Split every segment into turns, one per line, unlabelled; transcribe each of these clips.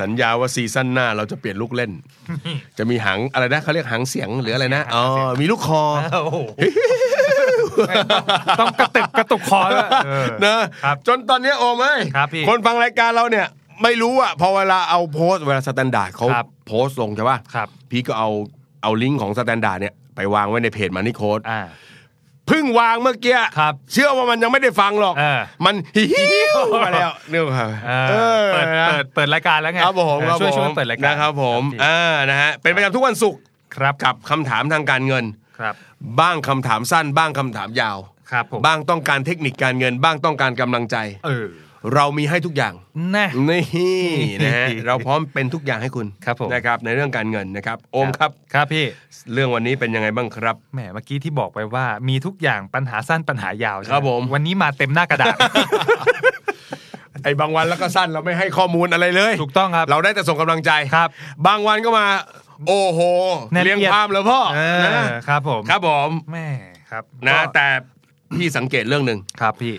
สัญญาว่า season หน้าเราจะเปลี่ยนลูกเล่น จะมีหางอะไรนะเขาเรียกหางเสียงหรืออะไรนะอ๋อมีลูกคอ
โอ้โหต้องกระตึกกระตุกคอแล้วเออ
นะครับจนตอนเนี้ยโอมเอ้ย
ครับพี่
คนฟังรายการเราเนี่ยไม่รู้อะพอเวลาเอาโพสต์เวลา Standard เขา
ครับ
โพสต์ลงใช่ป่ะ
ครับ
พี่ก็เอาเอาลิงก์ของ Standard เนี่ยไปวางไว้ในเพจ Money Coach
อ่า
เพิ่งวางเมื่อกี้
ครับ
เชื่อว่ามันยังไม่ได้ฟังหรอก
เออ
มันฮิวมาแล้วเนี่ยครับ
เออเปิด
นะ
เปิดเปิดรายการแล้วไง
ครับผม
เออ
ครับ
ช่วย
ผม
ช่วยเปิดรายการ
นะครับผม
ครับ
อ่านะฮะเป็นประจำทุกวันศุกร์
ครับ
กับคำถามทางการเงิน
ครับ
บ้างคำถามสั้นบ้างคำถามยาว
ครับผม
บ้างต้องการเทคนิคการเงินบ้างต้องการกำลังใจ
เออ
เรามีให้ทุกอย่าง
แน่
นี่นะฮะเราพร้อมเป็นทุกอย่างให้คุณ
ครับผม
นะครับในเรื่องการเงินนะครับ โอมครับ
ครับพี่
เรื่องวันนี้เป็นยังไงบ้างครับ
แหมเมื่อกี้ที่บอกไปว่ามีทุกอย่างปัญหาสั้นปัญหายาวใช่ไห
ครับผม
วันนี้มาเต็มหน้ากระดาษ
ไอ้บางวันแล้วก็สั้นเราไม่ให้ข้อมูลอะไรเลย
ถูกต้องครับ
เราได้แต่ส่งกำลังใจ
ครับ
บางวันก็มา โอ้โห
แน่นเอียด
เรียงความเลยพ่อ
เออ
นะครับ
ผม
ครับผม
แม่ครับ
นะ
ก็
แต่ พี่สังเกตเรื่องหนึ่ง
ครับพี่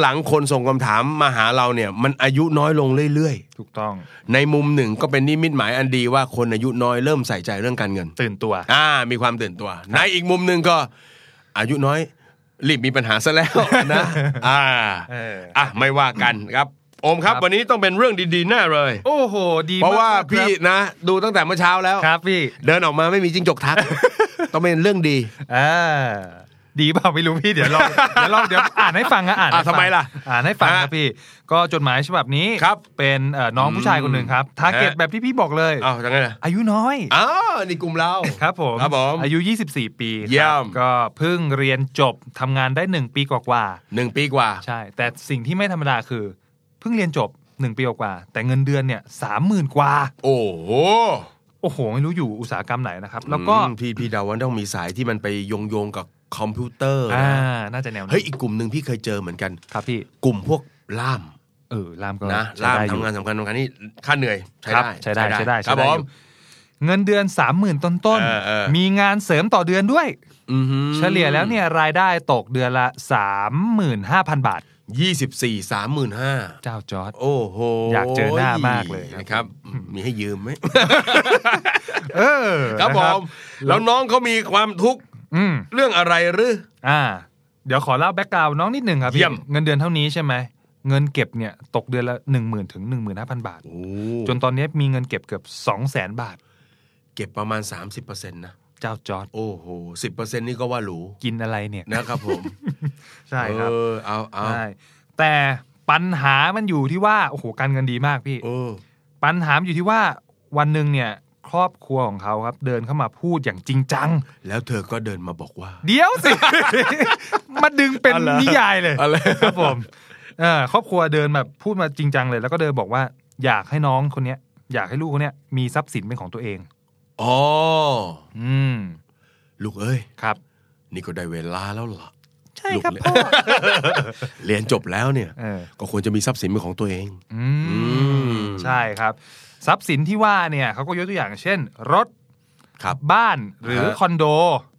หลังๆคนส่งคำถามมาหาเราเนี่ย มันอายุน้อยลงเรื่อย
ถูกต้อง
ๆในมุมหนึ่งก็เป็นนิมิตหมายอันดีว่าคนอายุน้อยเริ่มใส่ใจเรื่องการเงิน
ตื่นตัว
อ่า มีความตื่นตัว ในอีกมุมหนึ่งก็ อายุน้อยรีบมีปัญหาซะแล้วนะ อ่า
เออ
อะไม่ว่ากันครับโอมครับ
ครับ
วันนี้ต้องเป็นเรื่องดีๆแน่เลย
โอ้โห ดี
เพราะว่า
ครับ
พี่นะ ดูตั้งแต่เมื่อเช้าแล้ว
ครับพี่
เดินออกมาไม่มีจิ้งจกทัก ต้องเป็นเรื่องดี
อ่า ดีเปล่าไม่รู้พี่เดี๋ยวลองเดี๋ยวลองเดี๋ยวอ่านให้ฟังนะอ่านให้
อะ
ฟัง
ทำไมล่ะ
อ่านให้ฟัง
ฮะ
ครับพี่ ก็จดหมายฉบับนี้
ครับ
เป็นเอ่อน้องผู้ชายคนหนึ่งครับทาร์เก็ต
ฮะ
แบบที่พี่บอกเลย
อ้าวยังไงล่ะ
อายุน้อย
อ้าวนี่กลุ่มเรา
ครับผม
ครับผม
อายุ 24 ปีครับ
เยี่ยม
ก็เพิ่งเรียนจบทำงานได้ 1 ปีกว่า
หนึ่งปีกว่า
ๆใช่ แต่สิ่งที่ไม่ธรรมดาคือ เพิ่งเรียนจบ1ปีกว่าๆแต่เงินเดือนเนี่ยสามหมื่นกว่า
โอ้โห
โอ้โห ไม่รู้อยู่อุตสาหกรรมไหนนะครับ แล้วก็
อืมพี่พี่เดาว่าต้องมีสายที่มันไปโยงโยงๆกับ คอมพิวเตอร์
อ่า
นะ
น่าจะแนวนั้น
เฮ้ยอีกกลุ่มหนึ่งพี่เคยเจอเหมือนกัน
ครับพี่
กลุ่มพวกล่าม
เออลามก็
นะ
ใช้
ล่าม
ได้อยู่
ทำงานสำคัญสำคัญนี่ค่าเหนื่อยใช้
ครับ
ได้
ใช้ได้ใช้ได้
ครับ
ใช้
ผ
ได้อ
ม
ยู่เงินเดือนสามหมื่นต้นต้นๆ
เออเออ
มีงานเสริมต่อเดือนด้วย
อือหือ
เฉลี่ยแล้วเนี่ยรายได้ตกเดือนละสามหมื่นห้าพันบาท
ยี่สิบสี่สามหมื่นห้า
เจ้าจอร์ด
โอ้โห
อยากเจอหน้ามากเลยครับ
นะครับ มีให้ยืมไหม
เออ
ครับผ
นะ
มแล้วน้องเขามีความทุกข์
อืม
เรื่องอะไรหรือ
อ่า เดี๋ยวขอเล่าแบ็กกราวน้องนิดหนึ่งครับพี่
เยี่ยม
เงินเดือนเท่านี้ใช่ไหมเงินเก็บเนี่ยตกเดือนละหนึ่งหมื่นถึงหนึ่งหมื่นห้าพันบาท
โอ้
จนตอนนี้มีเงินเก็บเกือบสองแสนบาท
เก็บประมาณ 30%นะ
เจ้าจอร์ด
โอ้โหสิบเปอร์เซ็นต์นี่ก็ว่าหรู
กินอะไรเนี่ย
นะครับผม
ใช่ครับ
เออเอาเอา
ใช่แต่ปัญหามันอยู่ที่ว่าโอ้โหการเงินดีมากพี่
เออ
ปัญหามันอยู่ที่ว่าวันหนึ่งเนี่ย ครอบครัวของเขาครับ เดินเข้ามาพูดอย่างจริงจัง
แล้วเธอก็เดินมาบอกว่า
เดี๋ยวสิ มาดึงเป็น
อะไร
นิยายเลย
อะไร
ครับผมเออครอบครัวเดินแบบพูดมาจริงจังเลย แล้วก็เดินบอกว่า อยากให้น้องคนเนี้ย อยากให้ลูกคนเนี้ยมีทรัพย์สินเป็นของตัวเอง
อ๋อ
อืม
ลูกเอ้ย
ครับ
นี่ก็ได้เวลาแล้วล่ะ
ใช่ครับ
ลูก
พ่อ
เรียนจบแล้วเนี่ย
เออ
ก็ควรจะมีทรัพย์สินเป็นของตัวเอง
อื
อื
ม
ม
ใช่ครับ ทรัพย์สินที่ว่าเนี่ยเขาก็ยกตัวอย่างเช่น รถ
ครับ
บ้านหรือ
ฮะ
คอนโด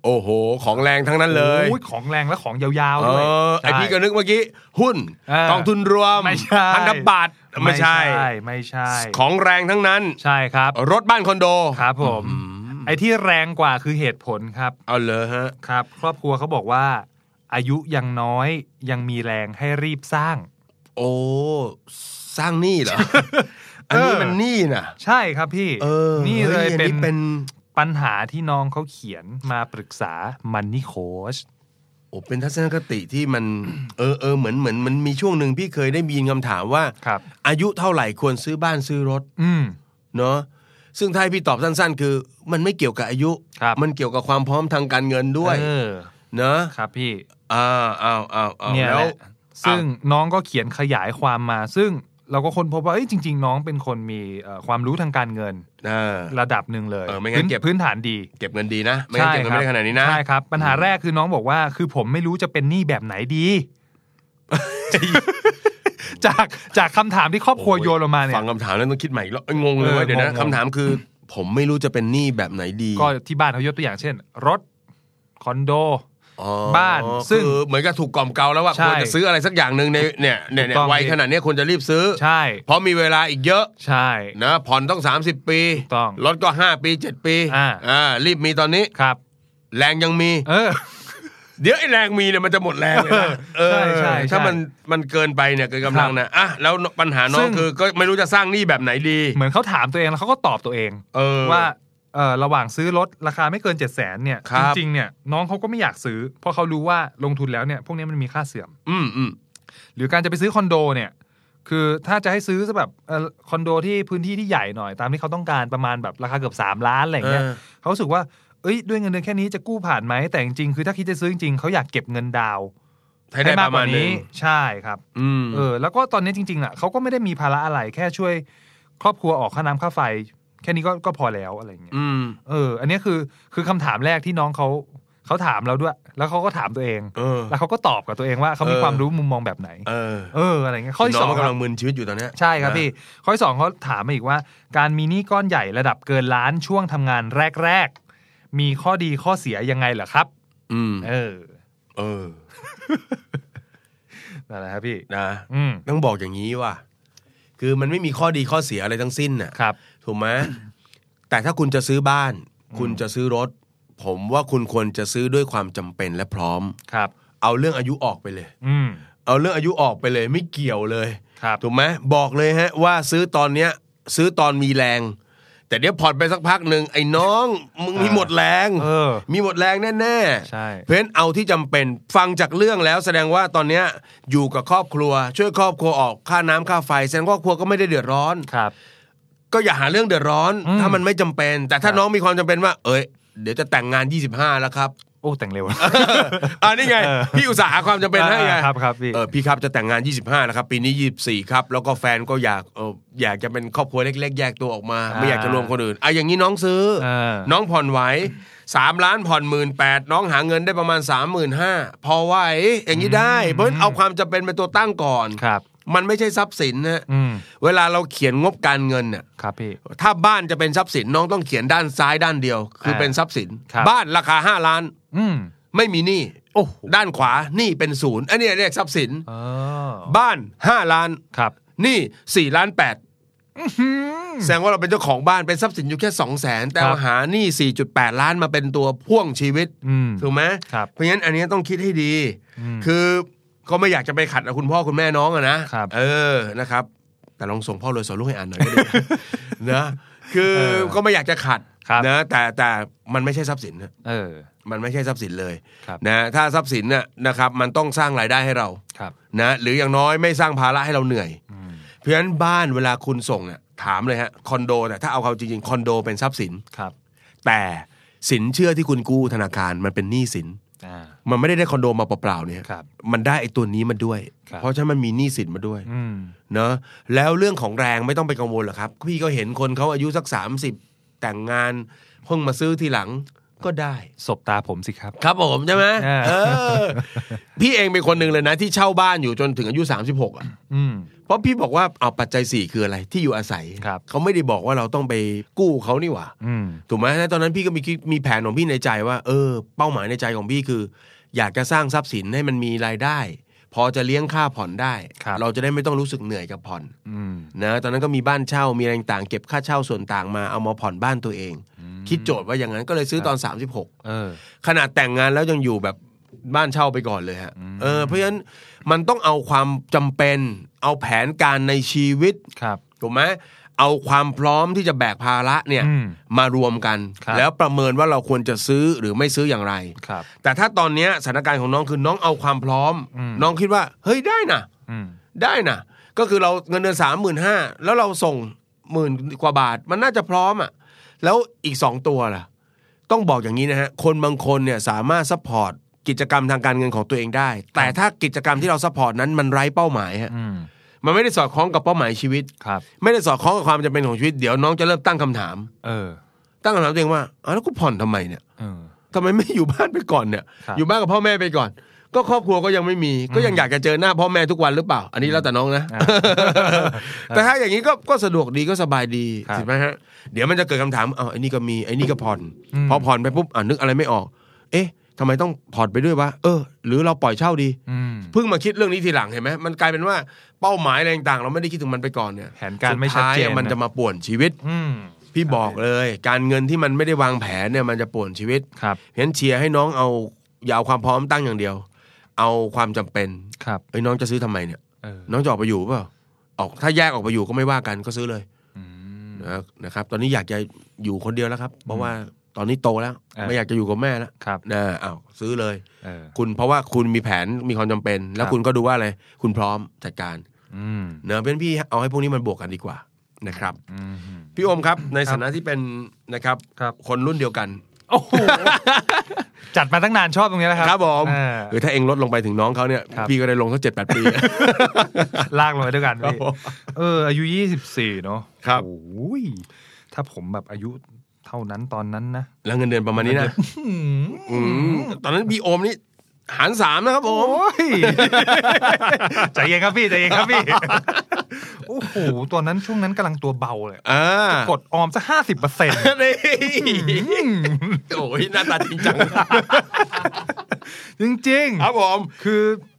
โอ้โห ของแรงทั้งนั้นเลย
โอ้ยของแรงและของยาว
เอ
ๆด้วย
อไอ
ใช่
พี่ก็นึกเมื่อกี้ หุ้น
เออก
องทุนรวม
ไม่ใช่
พันธบัตรไม่ใช่
ไม่ใช่
ของแรงทั้งนั้น
ใช่ครับ
รถบ้านคอนโด
ครับผมไอ้ที่แรงกว่าคือเหตุผลครับ
เอาเลยฮะ
ครับ ครอบครัวเขาบอกว่า อายุยังน้อยยังมีแรงให้รีบสร้าง
โอ้สร้างหนี้เหรอ อันนี้มันหนี้น่ะ
ใช่ครับพี่
เออ
นี่เลย
ฮ้อั
เป็น
เป็น
ปัญหาที่น้องเขาเขียนมาปรึกษามันนี่โค้ช
โอ้เป็นทัศนคติที่มัน เออเออเหมือนเหมือนมันมีช่วงหนึ่งพี่เคยได้มีคำถามว่า
ครับ
อายุเท่าไหร่ควรซื้อบ้านซื้อรถ
อืม
เนาะซึ่งถ้าให้พี่ตอบสั้น ๆ คือ มันไม่เกี่ยวกับอายุ
ครับ
มันเกี่ยวกับความพร้อมทางการเงินด้วย
เออ
เนาะ
ครับพี่
อ่าอ้าวอ้าวอ้าว
เนี่ย
แล้
แห
ว
ละซึ่งน้องก็เขียนขยายความมา ซึ่งเราก็ค้นพบว่าเอ้ยจริง ๆ น้องเป็นคนมีเอ่อความรู้ทางการเงิน
เออ
ระดับหนึ่งเลย
เออไม่งั้น
พื้
เก็บ
พื้นฐานดี
เก็บเงินดีนะ ไม่งั้นเก็บเงินไม่ได้ขนาดนี้นะ
ใช่ครับ ปัญหาแรกคือน้องบอกว่า คือผมไม่รู้จะเป็นหนี้แบบไหนดี จากจากคำถามที่ครอบครัวโยนออกมาเนี่ย
ฟังคำถามแล้วต้องคิดใหม่อีกแล้วเอ้ยงงเลย
เออ
ว่าเดี๋ยวนะ
งงๆ
คำถามคือ ผมไม่รู้จะเป็นหนี้แบบไหนดี
ก็ที่บ้านเขายกตัวอย่างเช่น รถคอนโด
อ๋อ
บ้าน ซึ่ง
คือเหมือนกับถูกกล่อมเกลาแล้วว่า
ใช่
ควรจะซื้ออะไรสักอย่างหนึ่งในเนี่ยเนี่ยเนี่ย
ถูกต้อง
วัยขนาดเนี้ยควรจะรีบซื้อ
ใช่
เพราะมีเวลาอีกเยอะ
ใช่
นะผ่อนต้อง 30 ปี
ถูกต้อง
รถก็ 5 ปี 7 ปี
อ่า
อ่ารีบมีตอนนี้
ครับ
แรงยังมี
เออ
เดี๋ยวไอ้แรงมีเนี่ยมันจะหมดแรงเลยนะเออ
ใช่ใช่
ถ้า
ใช่
มันมันเกินไปเนี่ยเกินกำลังนะอะแล้วปัญหาน้อ
ซึ่
ง
ง
คือก็ไม่รู้จะสร้างหนี้แบบไหนดี
เหมือนเขาถามตัวเองแล้วเขาก็ตอบตัวเอง
เออ
ว่าเออ ระหว่างซื้อรถราคาไม่เกินเจ็ดแสนเนี่ย
ครั
จ
บ
ริงๆเนี่ยน้องเขาก็ไม่อยากซื้อ เพราะเขารู้ว่าลงทุนแล้วเนี่ยพวกนี้มันมีค่าเสื่อม
อืมอืม
หรือการจะไปซื้อคอนโดเนี่ยคือถ้าจะให้ซื้อซะแบบเอ่อคอนโดที่พื้นที่ที่ใหญ่หน่อย ตามที่เขาต้องการประมาณแบบราคาเกือบ 3 ล้านอะไรอย่างเงี้ย
เออ
เขารู้สึกว่าเอ้ยด้วยเงินเดือนแค่นี้จะกู้ผ่านไหมแต่จริงๆคือถ้าคิดจะซื้อจริงๆเขาอยากเก็บเงินดาวน์
ให้ได้ประมาณนึง
ใช่ครับ
อืม
เออ แล้วก็ตอนนี้จริงๆอะเขาก็ไม่ได้มีภาระอะไรแค่ช่วย ครอบครัวออกค่าน้ำค่าไฟ แค่นี้ก็ก็พอแล้วอะไรอย่างเงี้ย
อืม
เออ อันนี้คือคือคำถามแรกที่น้องเขาเขาถามเราด้วย แล้วเขาก็ถามตัวเอง
เออ
แล้วเขาก็ตอบกับตัวเองว่าเขามี
เออ
ความรู้มุมมองแบบไหน
เออ
เอออะไรเงี้ยข้อที่
น้
ส
อ
องง
มัน
ค
กำ
รั
ลั
บ
งมึนชีวิตอยู่ตอนเนี้ย
ใช่ครับ
นะ
พี่ข้อที่สองเขาถามมาอีกว่า การมีหนี้ก้อนใหญ่ระดับเกินล้านช่วงทำงานแรกๆมีข้อดีข้อเสียยังไงเหรอครับ
อืม
เออ
เออ
นั่นแหละครับพี่
นะ
อืม
ต้องบอกอย่างนี้ว่า คือมันไม่มีข้อดีข้อเสียอะไรทั้งสิ้นน่ะ
ครับ
ถูกไหมแต่ถ้าคุณจะซื้อบ้าน คุณจะซื้อรถ ผมว่าคุณควรจะซื้อด้วยความจำเป็นและพร้อม
ครับ
เอาเรื่องอายุออกไปเลย
อืม
เอาเรื่องอายุออกไปเลยไม่เกี่ยวเลย
ครับ
ถูกไหมบอกเลยฮะว่าซื้อตอนเนี้ย ซื้อตอนมีแรง แต่เดี๋ยวผ่อนไปสักพักหนึ่งไอ้น้องมึงมีหมดแรง
เออ
มีหมดแรงแน่ๆ
ใช่
เพราะฉะนั้นเอาที่จำเป็นฟังจากเรื่องแล้ว แสดงว่าตอนเนี้ยอยู่กับครอบครัว ช่วยครอบครัวออกค่าน้ำค่าไฟแสดงว่าครอบครัวก็ไม่ได้เดือดร้อน
ครับ
ก็อย่าหาเรื่องเดือดร้อน
อืม
ถ้ามันไม่จำเป็น แต่ถ้า
ครับ
น้องมีความจำเป็นว่า เอ้ยเดี๋ยวจะแต่งงาน 25 แล้วครับ
โอ้แต่งเร็ว
อ่านี่ไง
เออ
พี่อุตส่าห์หาความจำเป็นให้ไง
อ่าครับครับพี่
เออพี่ครับจะแต่งงาน 25 แล้วครับ ปีนี้ 24 ครับ แล้วก็แฟนก็อยากเอออยากจะเป็นครอบครัวเล็ก ๆ แยกตัวออกมา ไม่อยากจะรวมคนอื่นอะอย่างนี้น้องซื้อ
เออ
น้องผ่อนไหวสามล้านผ่อนหมื่นแปดน้องหาเงินได้ประมาณสามหมื่นห้าพอไหวอย่างนี้ได้ เพราะฉะนั้นเอาความจำเป็นเป็นตัวตั้งก่อน
ครับ
มันไม่ใช่ทรัพย์สินนะ
อืม
เวลาเราเขียนงบการเงินเนี่ย
ครับพี่
ถ้าบ้านจะเป็นทรัพย์สินน้องต้องเขียนด้านซ้ายด้านเดียว คือ
อ่า
เป็นทรัพย์สิน
ครับ
บ้านราคาห้าล้าน
อืม
ไม่มีหนี้
โอ้โห
ด้านขวาหนี้เป็นศูนย์อันนี้เรียกทรัพย์สิน
อ๋อ
บ้านห้าล้าน
ครับ
หนี้สี่ล้านแปดแสดงว่าเราเป็นเจ้าของบ้านเป็นทรัพย์สินอยู่แค่สองแสนแต่
ครับ
ว่าหาหนี้สี่จุดแปดล้านมาเป็นตัวพ่วงชีวิต
อืม
ถูกไหม
ครับ
เพราะฉะนั้นอันนี้ต้องคิดให้ดี
อืม
คือ ก็ไม่อยากจะไปขัดกับคุณพ่อคุณแม่น้องอะนะครับ เออนะครับ แต่ลองส่งพ่อเลยสอนลูกให้อ่านหน่อยก็ดีนะคือ
เออ
ก็ไม่อยากจะขัด
ครับ
นะแต่แต่มันไม่ใช่ทรัพย์สินนะ
เออ
มันไม่ใช่ทรัพย์สินเลย
ครับ
นะถ้าทรัพย์สินเนี่ยนะครับมันต้องสร้างรายได้ให้เรา
ครับ
นะหรืออย่างน้อยไม่สร้างภาระให้เราเหนื่อย
อืม
เพราะฉะนั้นบ้านเวลาคุณส่งเนี่ยถามเลยฮะคอนโดแต่ถ้าเอาเขาจริงๆคอนโดเป็นทรัพย์สิน
ครับ
แต่สินเชื่อที่คุณกู้ธนาคารมันเป็นหนี้สิน
อ่า
มันไม่ได้ได้คอนโดมาเปล่าๆเนี่ย
ครับ
มันได้ไอ้ตัวนี้มาด้วย
ครับ
เพราะฉะนั้นมันมีหนี้สินมาด้วย
อืม
เนอะแล้วเรื่องของแรงไม่ต้องไปกังวลหรอกครับ พี่ก็เห็นคนเขาอายุสัก30แต่งงานเพิ่งมาซื้อทีหลังก็ได้
สบตาผมสิครับ
ครับผมใช่ไหม
อ่า
เออ พี่เองเป็นคนหนึ่งเลยนะ ที่เช่าบ้านอยู่จนถึงอายุ36อะ
อืม
เพราะพี่บอกว่าเอาปัจจัยสี่คืออะไรที่อยู่อาศัย
ครับ
เขาไม่ได้บอกว่าเราต้องไปกู้เขานี่หว่า
อืม
ถูกไหมแล้วตอนนั้นพี่ก็มีคิดมีแผนของพี่ในใจว่า เออ เป้าหมายในใจของพี่คือ อยากจะสร้างทรัพย์สินให้มันมีรายได้ พอจะเลี้ยงค่าผ่อนได้
ครับ
เราจะได้ไม่ต้องรู้สึกเหนื่อยกับผ่อน
อืม
นะตอนนั้นก็มีบ้านเช่ามีอะไรต่างๆเก็บค่าเช่าส่วนต่างมาเอามาผ่อนบ้านตัวเอง คิดโจทย์ว่าอย่างนั้นก็เลยซื้อตอน 36
เออ
ขนาดแต่งงานแล้วยังอยู่แบบบ้านเช่าไปก่อนเลยฮะเออเพราะฉะนั้น มันต้องเอาความจำเป็น เอาแผนการในชีวิต
ครับ
ถูกไหมเอาความพร้อมที่จะแบกภาระเนี่ย
อืม
มารวมกัน
ครับ
แล้วประเมินว่าเราควรจะซื้อหรือไม่ซื้ออย่างไร
ครับ
แต่ถ้าตอนเนี้ยสถานการณ์ของน้องคือน้องเอาความพร้อม
อืม
น้องคิดว่า เฮ้ยได้นะ
อืม
ได้นะก็คือเราเงินเดือนสามหมื่นห้าแล้วเราส่งหมื่นกว่าบาท มันน่าจะพร้อมอะแล้วอีกสองตัวล่ะ ต้องบอกอย่างนี้นะฮะคนบางคนเนี่ยสามารถ support กิจกรรมทางการเงินของตัวเองได้ แต่ถ้ากิจกรรมที่เรา support นั้นมันไร้เป้าหมายฮะ
อืม
มันไม่ได้สอดคล้องกับเป้าหมายชีวิต
ครับ
ไม่ได้สอดคล้องกับความจำเป็นของชีวิตเดี๋ยวน้องจะเริ่มตั้งคำถาม
เออ
ตั้งคำถามตัวเองว่าอ้าวแล้วกูผ่อนทำไมเนี่ย
เออ
ทำไมไม่อยู่บ้านไปก่อนเนี่ย
ครับ
อยู่บ้านกับพ่อแม่ไปก่อน ก็ครอบครัวก็ยังไม่มี ก็ยังอยากจะเจอหน้าพ่อแม่ทุกวันหรือเปล่า อันนี้แล้วแต่น้องนะ
อ่า
แต่ถ้าอย่างนี้ก็ก็สะดวกดีก็สบายดี
ครับ
ถูกไหมฮะ เดี๋ยวมันจะเกิดคำถามอ๋อไอ้นี่ก็มีไอ้นี่ก็ผ่อน
อืม
พอผ่อนไปปุ๊บอ่านึกอะไรไม่ออก เอ๊ะ ทำไมต้องผ่อนไปด้วยวะเออ หรือเราปล่อยเช่าดี
อืม
เพิ่งมาคิดเรื่องนี้ทีหลังเห็นไหมมันกลายเป็นว่าเป้าหมายอะไรต่างๆ เราไม่ได้คิดถึงมันไปก่อนเนี่ย
แผนการไม่ชัดเจน
สุท้ายอะมันจะมาป่วนชีวิต
อืม
พี่บอกเลย การเงินที่มันไม่ได้วางแผนเนี่ยมันจะป่วนชีวิต
ครับ
เพราะฉะนั้นเชียร์ให้น้องเอาอย่าเอาความพร้อมตั้งอย่างเดียว เอาความจำเป็น
ครับ
ไอ้ยน้องจะซื้อทำไมเนี่ย
เออ
น้องจะออกไปอยู่เปล่าออกถ้าแยกออกไปอยู่ก็ไม่ว่ากันก็ซื้อเลย
อืม
นะนะครับตอนนี้อยากจะอยู่คนเดียวแล้วครับ เพราะว่า ตอนนี้โตแล้ว
เออ
ไม่อยากจะอยู่กับแม่แล้ว
ครับ
นะอ้าวซื้อเลย
เออ
คุณเพราะว่าคุณมีแผนมีความจำเป็น แล้ว
ครับ
คุณก็ดูว่าอะไรคุณพร้อมจัดการ
อืม
เนอะเพื่อนพี่เอาให้พวกนี้มันบวกกันดีกว่านะครับ
อืม
พี่โอมครับในฐานะที่เป็นนะครับ
ครับ
คนรุ่นเดียวกัน
โอ้โหจัดมาตั้งนานชอบตรงนี้แล้วครับ
ครับผม
เออ
หรือถ้าเองลดลงไปถึงน้องเขาเนี่ย
ครับ
พี่ก็ได้ลงสักเจ็ดแปดปี
ลากลงไปด้วยกัน
ครับ
พี่
ผม
เอออายุยี่สิบสี่เนาะ
ครับ
โอ้ยถ้าผมแบบอายุ เท่านั้นตอนนั้นนะ
แล้วเงินเดือนประมาณนี้นะอืมตอนนั้นพี่โอมนี่หารสามนะครับผม
โอ้ยใจเย็นครับพี่ใจเย็นครับพี่โอ้โหตอนนั้นช่วงนั้นกำลังตัวเบาเลย
อ่าก
ดออมสักห้าสิบเปอร์เซ็นต์
นี่โอ้ยหน้าตาจริงจัง
จริง
ครับผม
ๆคือรู้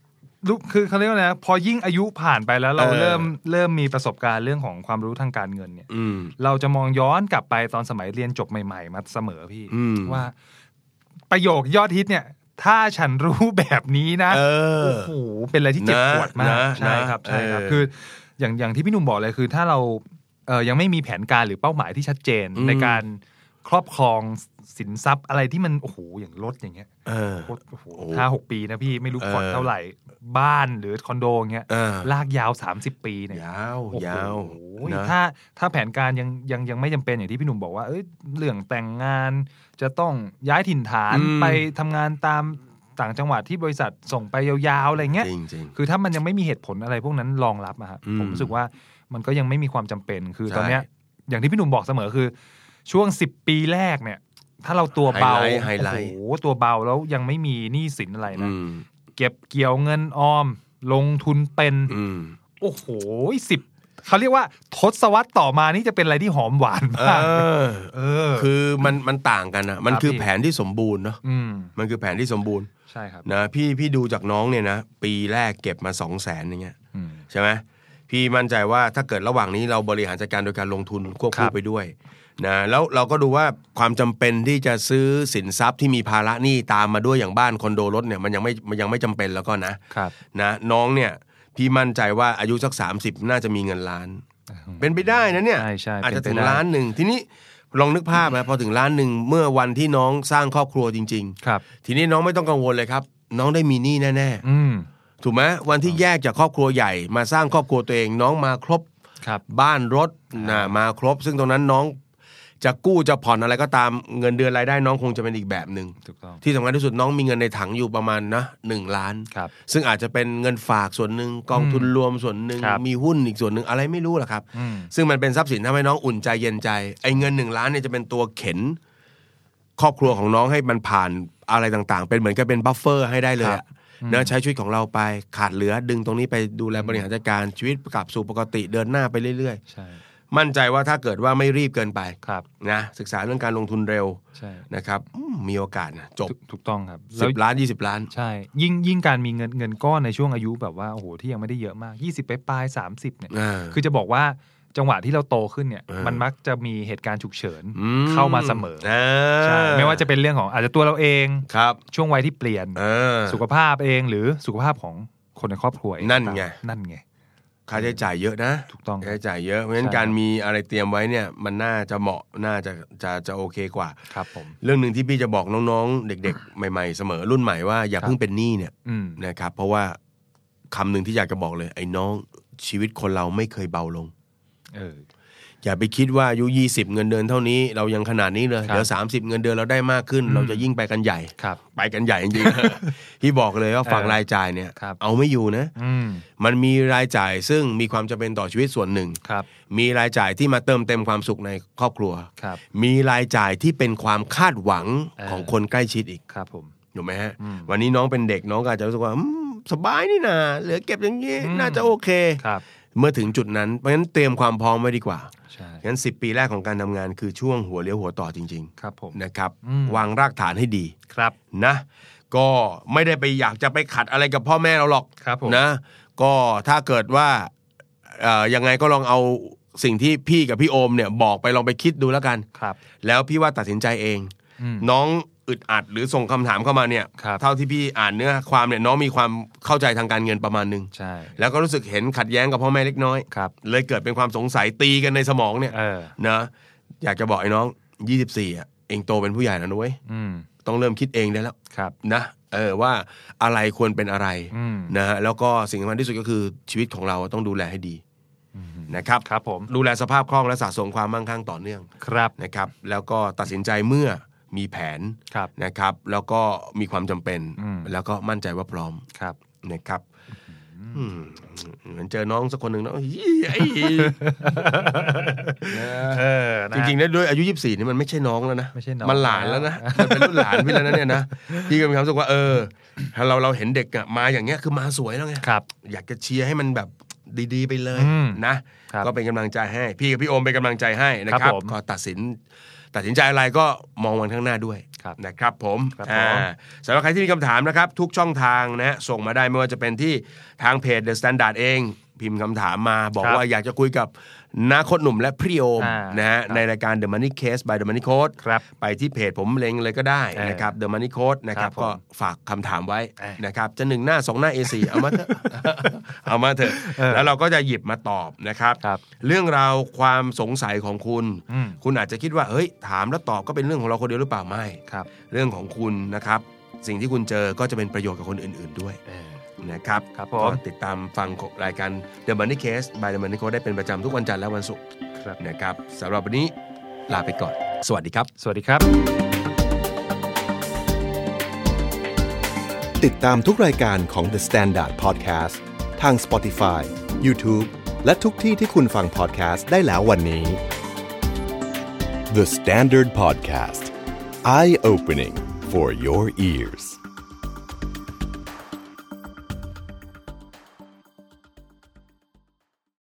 คือเขาเรียกว่าไงนะพอยิ่งอายุผ่านไปแล้ว เรา
เออ
เริ่มเริ่มมีประสบการณ์เรื่องของความรู้ทางการเงินเนี่ย
อืม
เราจะมองย้อนกลับไปตอนสมัยเรียนจบใหม่ๆ มาเสมอพี่
อืม
ว่า ประโยคยอดฮิตเนี่ย ถ้าฉันรู้แบบนี้นะ
เออ
โอ้โหเป็นอะไรที่เจ็บ
นะ
ปวดมาก
นะ
ใช่ครับใช่ครับ
เออ
คือ อย่างอย่างที่พี่หนุ่มบอกเลยคือ ถ้าเราเออยังไม่มีแผนการหรือเป้าหมายที่ชัดเจน
อืม
ในการ ครอบครองสินทรัพย์อะไรที่มันโอ้โหอย่างรถอย่างเงี้ย
เออ
โคตรโอ้โห
โอ้
ห้าหกปีนะพี่ไม่รู้
เออ
ผ่อนเท่าไหร่ บ้านหรือคอนโดเงี้ย
เออ
ลากยาว30ปีเนี่ย
ยาว
โอ้โห
ยาวนะ
ถ้าถ้าแผนการยังยังยังไม่จำเป็นอย่างที่พี่หนุ่มบอกว่าเอ้ยเรื่องแต่งงานจะต้องย้ายถิ่นฐาน
อืม
ไปทำงานตามต่างจังหวัดที่บริษัทส่งไปยาวๆอะไรเงี้ย
จริงจริง
คือถ้ามันยังไม่มีเหตุผลอะไรพวกนั้นรองรับอะครับ
อืม
ผมรู้สึกว่ามันก็ยังไม่มีความจำเป็นคือ
ใช่
ตอนเนี้ยอย่างที่พี่หนุ่มบอกเสมอคือ ช่วงสิบปีแรกเนี่ย ถ้าเราตัวเบา
ไฮไลท์ไฮไลท์
โอ้โห ตัวเบาแล้วยังไม่มีหนี้สินอะไรนะ
อืม
เก็บเกี่ยวเงินออม ลงทุนเป็น
อืม
โอ้โหสิบเขาเรียกว่าทศวรรษต่อมานี่จะเป็นอะไรที่หอมหวาน
เอ
มาก
อ
เออ
คือมันมันต่างกันอะมัน
ครับ
คือ
พี่
แผนที่สมบูรณ์เนาะ
อืม
มันคือแผนที่สมบูรณ์
ใช่ครับ
นะพี่พี่ดูจากน้องเนี่ยนะปีแรกเก็บมาสองแสนอย่างเงี้ย
อืม
ใช่ไหมพี่มั่นใจว่าถ้าเกิดระหว่างนี้เราบริหารจัดการโดยการลงทุนควบ
ครั
คู่
บ
ไปด้วย นะแล้วเราก็ดูว่าความจำเป็นที่จะซื้อสินทรัพย์ที่มีภาระหนี้ตามมาด้วยอย่างบ้านคอนโดรถเนี่ยมันยังไม่มันยังไม่จำเป็นแล้วก็นะครับนะน้องเนี่ยพี่มั่นใจว่าอายุสัก 30 น่าจะมีเงินล้าน เป็นไปได้นะเนี่ย
ใช่ใช่
อาจจะ
เป็
ถึ
น
ง
ไปได้
ล้านหนึ่งทีนี้ลองนึกภาพนะพอถึงล้านหนึ่งเมื่อวันที่น้องสร้างครอบครัวจริง
ครับ
ๆทีนี้น้องไม่ต้องกังวลเลยครับ น้องได้มีหนี้แน่
อืม
ๆถูกไหมวันที่แยกจากครอบครัวใหญ่มาสร้างครอบครัวตัวเองน้องมาครบ
ครับ
บ้านรถนะมาครบ ซึ่งตรงนั้นน้อง จะกู้จะผ่อนอะไรก็ตามเงินเดือนรายได้น้องคงจะเป็นอีกแบบหนึ่ง
ถูกต้อง
ที่สำคัญที่สุดน้องมีเงินในถังอยู่ประมาณนะหนึ่งล้าน
ครับ
ซึ่งอาจจะเป็นเงินฝากส่วนหนึ่งกองทุนรวมส่วนหนึ่ง
ครับ
มีหุ้นอีกส่วนหนึ่งอะไรไม่รู้หรอกครับ
อืม
ซึ่งมันเป็นทรัพย์สินทำให้น้องอุ่นใจเย็นใจไอ้เงินหนึ่งล้านเนี่ยจะเป็นตัวเข็น ครอบครัวของน้องให้มันผ่านอะไรต่างๆ เป็นเหมือนกับเป็นบัฟเฟอร์ให้ได้เลยอะเนะใช้ชีวิตของเราไปขาดเหลือดึงตรงนี้ไปดูแลบริหารจัดการชีวิตกลับสู่ปกติเดินหน้าไปเรื่อย
ใช่
ๆ มั่นใจว่าถ้าเกิดว่าไม่รีบเกินไป
ครับ
นะศึกษาเรื่องการลงทุนเร็ว
ใช่
นะครับอืมมีโอกาสนะจบ
ถูกถูกต้องครับ
สิบล้านยี่สิบล้าน
ใช่ ยิ่งยิ่งการมีเงินเงินก้อนในช่วงอายุแบบว่าโอ้โหที่ยังไม่ได้เยอะมาก20ไปปลายๆ30เนี่ย
อ่า
คือจะบอกว่าจังหวะที่เราโตขึ้นเนี่ย
เออ
มันมักจะมีเหตุการณ์ฉุกเฉิน
อื
เข้ามาเสมอ
อ่า
ใช่ไม่ว่าจะเป็นเรื่องของอาจจะตัวเราเอง
ครับ
ช่วงวัยที่เปลี่ยน
เออ
สุขภาพเองหรือสุขภาพของคนในครอบครัวเอง
นั่นไง
นั่นไง
ค่าใช้จ่ายเยอะนะ
ถูกต้อง
ค่าใช้จ่ายเยอะเพราะฉะนั้น
ใช่
การมีอะไรเตรียมไว้เนี่ย มันน่าจะเหมาะน่าจะจะจะโอเคกว่า
ครับผม
เรื่องหนึ่งที่พี่จะบอกน้องๆ เด็ก ๆ ใหม่ ๆ เสมอรุ่นใหม่ว่าอย่า
ครับ
เพิ่งเป็นหนี้เนี่ย
อืม
นะครับ เพราะว่าคำหนึ่งที่อยากจะบอกเลย ไอ้น้องชีวิตคนเราไม่เคยเบาลง
เออ
อย่าไปคิดว่าอายุ20เงินเดือนเท่านี้เรายังขนาดนี้เลย
ครับ
เดี๋ยว30เงินเดือนเราได้มากขึ้น เราจะยิ่งไปกันใหญ่
ครับ
ไปกันใหญ่จริงๆพี่บอกเลยว่าฝั่ง
เออ
รายจ่ายเนี่ย
ครับ
เอาไม่อยู่นะ
อืม
มันมีรายจ่ายซึ่งมีความจำเป็นต่อชีวิตส่วนหนึ่ง
ครับ
มีรายจ่ายที่มาเติมเต็มความสุขในครอบครัว
ครับ
มีรายจ่ายที่เป็นความคาดหวัง
เออ
ของคนใกล้ชิดอีก
ครับผม
ถูกไหมฮะ
อืม
วันนี้น้องเป็นเด็กน้องก็อาจจะรู้สึกว่าอืมสบายนี่นาเหลือเก็บอย่างนี้
อืม
น่าจะโอเค
ครับ
เมื่อถึงจุดนั้นเพราะฉะนั้นเตรียมความพร้อมไว้ดีกว่า
ใช่
งั้นสิปีแรกของการทำงานคือช่วงหัวเลี้ยวหัวต่อจริง
ครับผม
ๆนะครับ
อืม
วางรากฐานให้ดี
ครับ
นะ ก็ไม่ได้ไปอยากจะไปขัดอะไรกับพ่อแม่เราหรอก
ครับผม
นะ ก็ถ้าเกิดว่าเอ่อยังไงก็ลองเอาสิ่งที่พี่กับพี่โอมเนี่ยบอกไปลองไปคิดดูแล้วกัน
ครับ
แล้วพี่ว่าตัดสินใจเอง
อืม
น้อง อึดอัดหรือส่งคำถามเข้ามาเนี่ย
ครับ
เท่าที่พี่อ่านเนื้อความเนี่ยน้องมีความเข้าใจทางการเงินประมาณหนึง
ใช่
แล้วก็รู้สึกเห็นขัดแย้งกับพ่อแม่เล็กน้อย
ครับ
เลยเกิดเป็นความสงสัยตีกันในสมองเนี่ย
เออ
นะอยากจะบอกไอ้น้อง24อะเองโตเป็นผู้ใหญ่แล้วนะเว้ย
อืม
ต้องเริ่มคิดเองได้แล้ว
ครับ
นะเออว่าอะไรควรเป็นอะไร
อืม
นะฮะแล้วก็สิ่งสำคัญที่สุดก็คือชีวิตของเราต้องดูแลให้ดีนะครับ
ครับผม
ดูแลสภาพคล่องและสะสมความมั่งคั่งต่อเนื่อง
ครับ
นะครับ แล้วก็ตัดสินใจเมื่อ มีแผน
ครับ
นะครับ แล้วก็มีความจำเป็น
อืม
แล้วก็มั่นใจว่าพร้อม
ครับ
นะครับอืมเหมือนเจอน้องสักคนหนึ่งเนาะไอ้
เออนะ
จริงๆนะด้วยอายุ24นี่มันไม่ใช่น้องแล้วนะ
ไม่ใช่น้อง
มันหลานแล้วนะมันเป็นรุ่นหลานพี่แล้วนะเนี่ยนะพี่ก็มีความรู้สึกว่าเออ ถ้าเราเราเห็นเด็กอะมาอย่างเงี้ยคือมาสวยแล้วไง
ครับ
อยากจะเชียร์ให้มันแบบดีๆ ไปเลย
อืม
นะ
ครับ
ก็เป็นกำลังใจให้ พี่กับพี่โอมเป็นกำลังใจให้นะค
ครั
รั
บบผม
ก็ตัดสิน ตัดสินใจอะไรก็มองวันข้างหน้าด้วย
ครับ
นะครับผม
ครับ
อ่า
ผม
สำหรับใครที่มีคำถามนะครับ ทุกช่องทางนะฮะส่งมาได้ไม่ว่าจะเป็นที่ทางเพจ The Standard เอง พิมพ์คำถามมา บอก
ครับ
ว่าอยากจะคุยกับนาคตหนุ่มและพี่โอม
อ่า
นะฮะ
ครับ
ในรายการ The Money Case by The Money Code
ครับ
ไปที่เพจผมเล็งเลยก็ได้
เออ
นะครับ The Money Code นะครับ
ครับผม
ก็ฝากคำถามไว้
เออ
นะครับจะหนึ่งหน้าสองหน้า A4 เอามาเถอะเอามาเถอะ
เออ
แล้วเราก็จะหยิบมาตอบนะครับ
ครับ
เรื่องราวความสงสัยของคุณ
อืม
คุณอาจจะคิดว่าเฮ้ยถามแล้วตอบก็เป็นเรื่องของเราคนเดียวหรือเปล่าไม่
ครับ
เรื่องของคุณนะครับสิ่งที่คุณเจอก็จะเป็นประโยชน์กับคนอื่น ๆด้วย
เออ
นะครับ
ครับผม
ก็ติดตามฟังรายการ The Money Case by The Money Code ได้เป็นประจำทุกวันจันทร์และวันศุกร์
ครับ
นะครับสำหรับวันนี้ลาไปก่อน สวัสดีครับ
สวัสดีครับ
ติดตามทุกรายการของ The Standard Podcast ทาง Spotify, YouTube และทุกที่ที่คุณฟัง podcast ได้แล้ววันนี้ The Standard Podcast Eye Opening for your ears